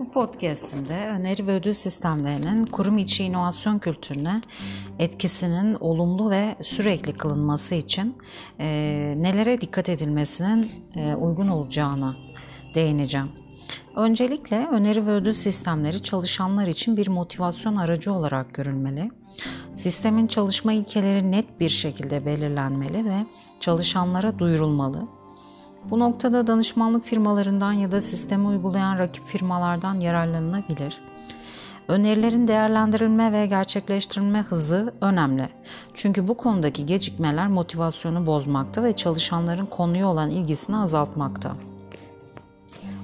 Bu podcast'imde öneri ve ödül sistemlerinin kurum içi inovasyon kültürüne etkisinin olumlu ve sürekli kılınması için e, nelere dikkat edilmesinin e, uygun olacağına değineceğim. Öncelikle öneri ve ödül sistemleri çalışanlar için bir motivasyon aracı olarak görülmeli. Sistemin çalışma ilkeleri net bir şekilde belirlenmeli ve çalışanlara duyurulmalı. Bu noktada danışmanlık firmalarından ya da sistemi uygulayan rakip firmalardan yararlanılabilir. Önerilerin değerlendirilme ve gerçekleştirilme hızı önemli. Çünkü bu konudaki gecikmeler motivasyonu bozmakta ve çalışanların konuya olan ilgisini azaltmakta.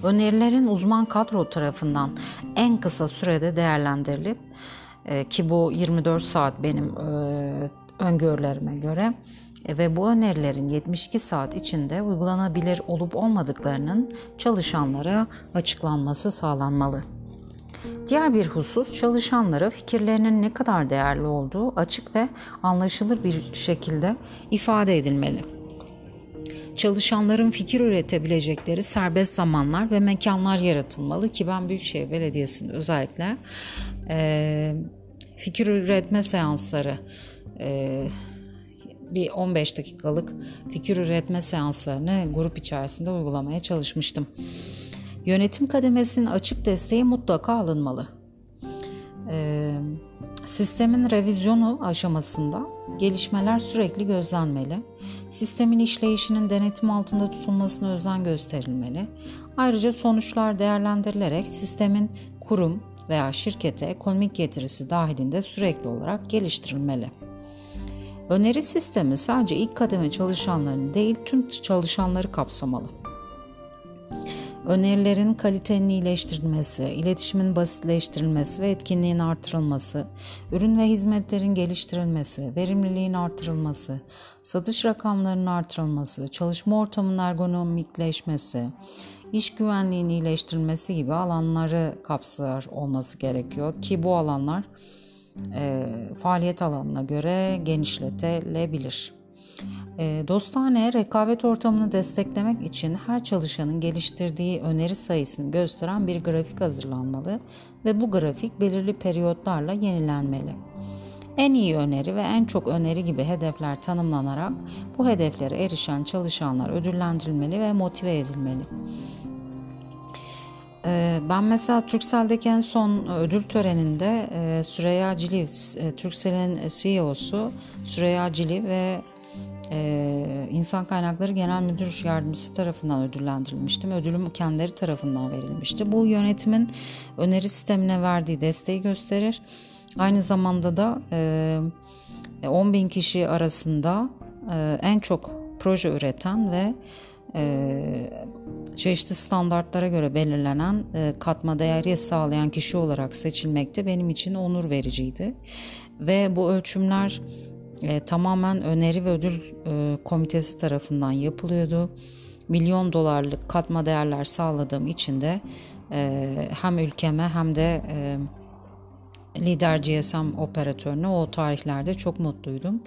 Önerilerin uzman kadro tarafından en kısa sürede değerlendirilip e, ki bu 24 saat benim e, öngörülerime göre ve bu önerilerin 72 saat içinde uygulanabilir olup olmadıklarının çalışanlara açıklanması sağlanmalı. Diğer bir husus çalışanlara fikirlerinin ne kadar değerli olduğu açık ve anlaşılır bir şekilde ifade edilmeli. Çalışanların fikir üretebilecekleri serbest zamanlar ve mekanlar yaratılmalı ki ben Büyükşehir Belediyesi'nde özellikle e, fikir üretme seansları e, bir 15 dakikalık fikir üretme seanslarını grup içerisinde uygulamaya çalışmıştım. Yönetim kademesinin açık desteği mutlaka alınmalı. Ee, sistemin revizyonu aşamasında gelişmeler sürekli gözlenmeli. Sistemin işleyişinin denetim altında tutulmasına özen gösterilmeli. Ayrıca sonuçlar değerlendirilerek sistemin kurum veya şirkete ekonomik getirisi dahilinde sürekli olarak geliştirilmeli. Öneri sistemi sadece ilk kademe çalışanlarını değil tüm çalışanları kapsamalı. Önerilerin kalitenin iyileştirilmesi, iletişimin basitleştirilmesi ve etkinliğin artırılması, ürün ve hizmetlerin geliştirilmesi, verimliliğin artırılması, satış rakamlarının artırılması, çalışma ortamının ergonomikleşmesi, iş güvenliğinin iyileştirilmesi gibi alanları kapsar olması gerekiyor ki bu alanlar e, faaliyet alanına göre genişletilebilir. E, dostane rekabet ortamını desteklemek için her çalışanın geliştirdiği öneri sayısını gösteren bir grafik hazırlanmalı ve bu grafik belirli periyotlarla yenilenmeli. En iyi öneri ve en çok öneri gibi hedefler tanımlanarak bu hedeflere erişen çalışanlar ödüllendirilmeli ve motive edilmeli. Ee, ben mesela Turkcell'deki en son ödül töreninde e, Süreyya Cili, e, Turkcell'in CEO'su Süreyya Cili ve e, İnsan Kaynakları Genel Müdür Yardımcısı tarafından ödüllendirilmiştim. Ödülüm kendileri tarafından verilmişti. Bu yönetimin öneri sistemine verdiği desteği gösterir. Aynı zamanda da 10 bin kişi arasında en çok proje üreten ve çeşitli standartlara göre belirlenen e, katma değeri sağlayan kişi olarak seçilmekte benim için onur vericiydi. Ve bu ölçümler e, tamamen öneri ve ödül e, komitesi tarafından yapılıyordu. Milyon dolarlık katma değerler sağladığım için de hem ülkeme hem de e, lider GSM operatörüne o tarihlerde çok mutluydum.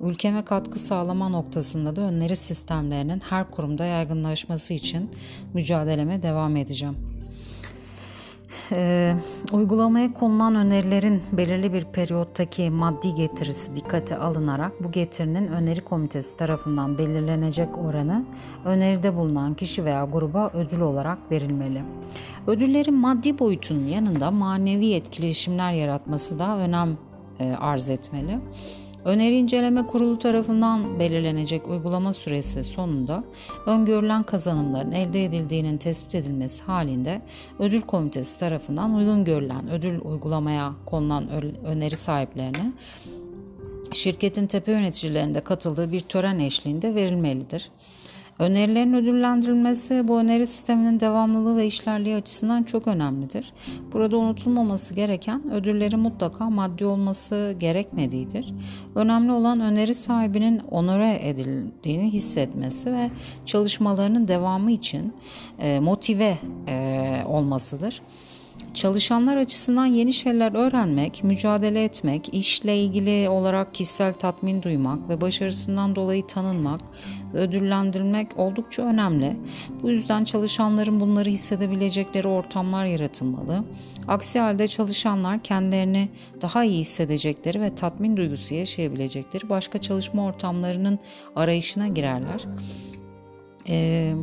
Ülkeme katkı sağlama noktasında da öneri sistemlerinin her kurumda yaygınlaşması için mücadeleme devam edeceğim. E, uygulamaya konulan önerilerin belirli bir periyottaki maddi getirisi dikkate alınarak bu getirinin öneri komitesi tarafından belirlenecek oranı öneride bulunan kişi veya gruba ödül olarak verilmeli. Ödüllerin maddi boyutunun yanında manevi etkileşimler yaratması da önem e, arz etmeli. Öneri inceleme kurulu tarafından belirlenecek uygulama süresi sonunda öngörülen kazanımların elde edildiğinin tespit edilmesi halinde ödül komitesi tarafından uygun görülen ödül uygulamaya konulan öneri sahiplerine şirketin tepe yöneticilerinde katıldığı bir tören eşliğinde verilmelidir. Önerilerin ödüllendirilmesi bu öneri sisteminin devamlılığı ve işlerliği açısından çok önemlidir. Burada unutulmaması gereken ödüllerin mutlaka maddi olması gerekmediğidir. Önemli olan öneri sahibinin onore edildiğini hissetmesi ve çalışmalarının devamı için e, motive e, olmasıdır. Çalışanlar açısından yeni şeyler öğrenmek, mücadele etmek, işle ilgili olarak kişisel tatmin duymak ve başarısından dolayı tanınmak ödüllendirilmek oldukça önemli. Bu yüzden çalışanların bunları hissedebilecekleri ortamlar yaratılmalı. Aksi halde çalışanlar kendilerini daha iyi hissedecekleri ve tatmin duygusu yaşayabilecekleri başka çalışma ortamlarının arayışına girerler. Eee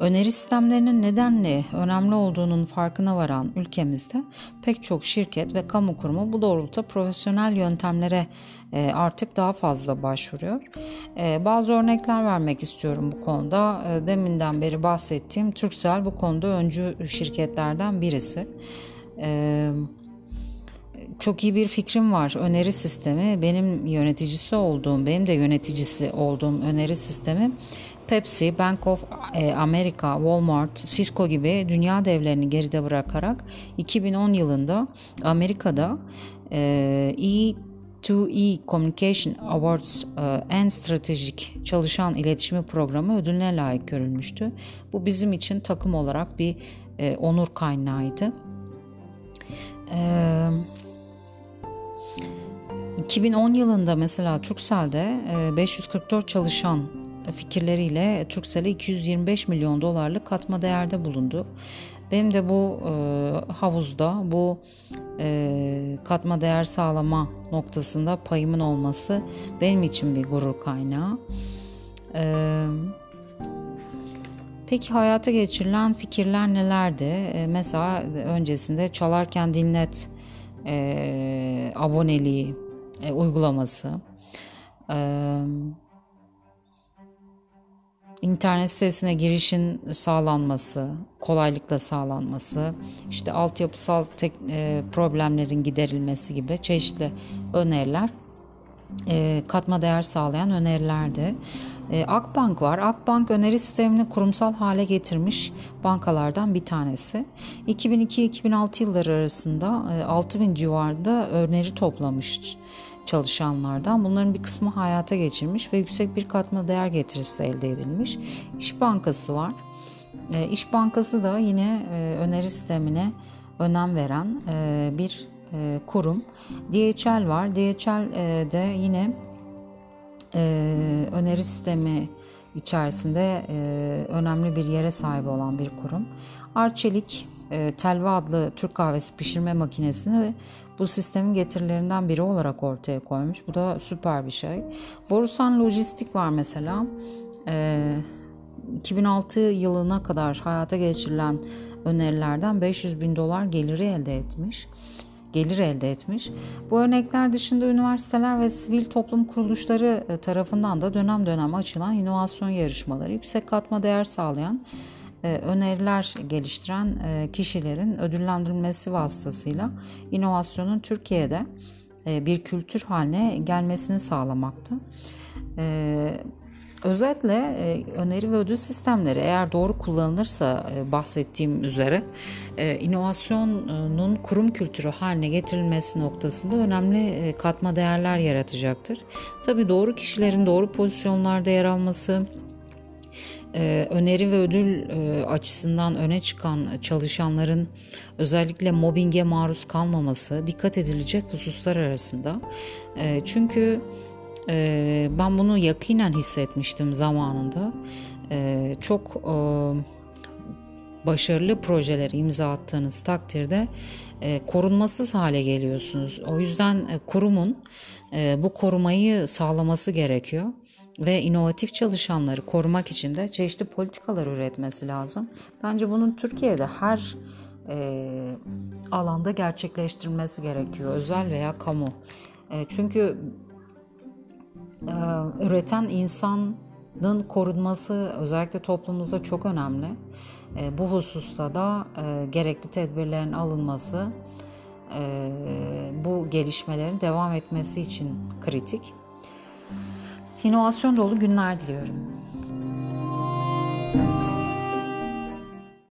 Öneri sistemlerinin nedenli önemli olduğunun farkına varan ülkemizde pek çok şirket ve kamu kurumu bu doğrultuda profesyonel yöntemlere e, artık daha fazla başvuruyor. E, bazı örnekler vermek istiyorum bu konuda. E, deminden beri bahsettiğim Turkcell bu konuda öncü şirketlerden birisi. Çok iyi bir fikrim var. Öneri sistemi benim yöneticisi olduğum, benim de yöneticisi olduğum öneri sistemi Pepsi, Bank of e, America, Walmart, Cisco gibi dünya devlerini geride bırakarak 2010 yılında Amerika'da E2E Communication Awards e, en stratejik çalışan iletişimi programı ödülüne layık görülmüştü. Bu bizim için takım olarak bir e, onur kaynağıydı. 2010 yılında mesela Turkcell'de 544 çalışan fikirleriyle Turkcell'e 225 milyon dolarlık katma değerde bulundu. Benim de bu e, havuzda bu e, katma değer sağlama noktasında payımın olması benim için bir gurur kaynağı. E, peki hayata geçirilen fikirler nelerdi? E, mesela öncesinde çalarken dinlet e, aboneliği e, uygulaması. E, internet sitesine girişin sağlanması, kolaylıkla sağlanması, işte altyapısal tek, e, problemlerin giderilmesi gibi çeşitli öneriler e, katma değer sağlayan önerilerdi. E, Akbank var. Akbank öneri sistemini kurumsal hale getirmiş bankalardan bir tanesi. 2002-2006 yılları arasında e, 6000 civarında öneri toplamış çalışanlardan. Bunların bir kısmı hayata geçirmiş ve yüksek bir katma değer getirisi elde edilmiş. İş Bankası var. E, İş Bankası da yine e, öneri sistemine önem veren e, bir e, kurum. DHL var. DHL e, de yine e, öneri sistemi içerisinde e, önemli bir yere sahip olan bir kurum. Arçelik e, Telva adlı Türk kahvesi pişirme makinesini ve bu sistemin getirilerinden biri olarak ortaya koymuş. Bu da süper bir şey. Borusan Lojistik var mesela. E, 2006 yılına kadar hayata geçirilen önerilerden 500 bin dolar geliri elde etmiş gelir elde etmiş. Bu örnekler dışında üniversiteler ve sivil toplum kuruluşları e, tarafından da dönem dönem açılan inovasyon yarışmaları yüksek katma değer sağlayan e, öneriler geliştiren e, kişilerin ödüllendirilmesi vasıtasıyla inovasyonun Türkiye'de bir kültür haline gelmesini sağlamaktı. Özellikle öneri ve ödül sistemleri eğer doğru kullanılırsa bahsettiğim üzere inovasyonun kurum kültürü haline getirilmesi noktasında önemli katma değerler yaratacaktır. Tabii doğru kişilerin doğru pozisyonlarda yer alması, e, öneri ve ödül e, açısından öne çıkan çalışanların özellikle mobbinge maruz kalmaması dikkat edilecek hususlar arasında. E, çünkü e, ben bunu yakinen hissetmiştim zamanında. E, çok e, başarılı projeleri imza attığınız takdirde e, korunmasız hale geliyorsunuz. O yüzden e, kurumun e, bu korumayı sağlaması gerekiyor ve inovatif çalışanları korumak için de çeşitli politikalar üretmesi lazım. Bence bunun Türkiye'de her e, alanda gerçekleştirilmesi gerekiyor, özel veya kamu. E, çünkü üreten insanın korunması özellikle toplumumuzda çok önemli. Bu hususta da gerekli tedbirlerin alınması, bu gelişmelerin devam etmesi için kritik. İnovasyon dolu günler diliyorum.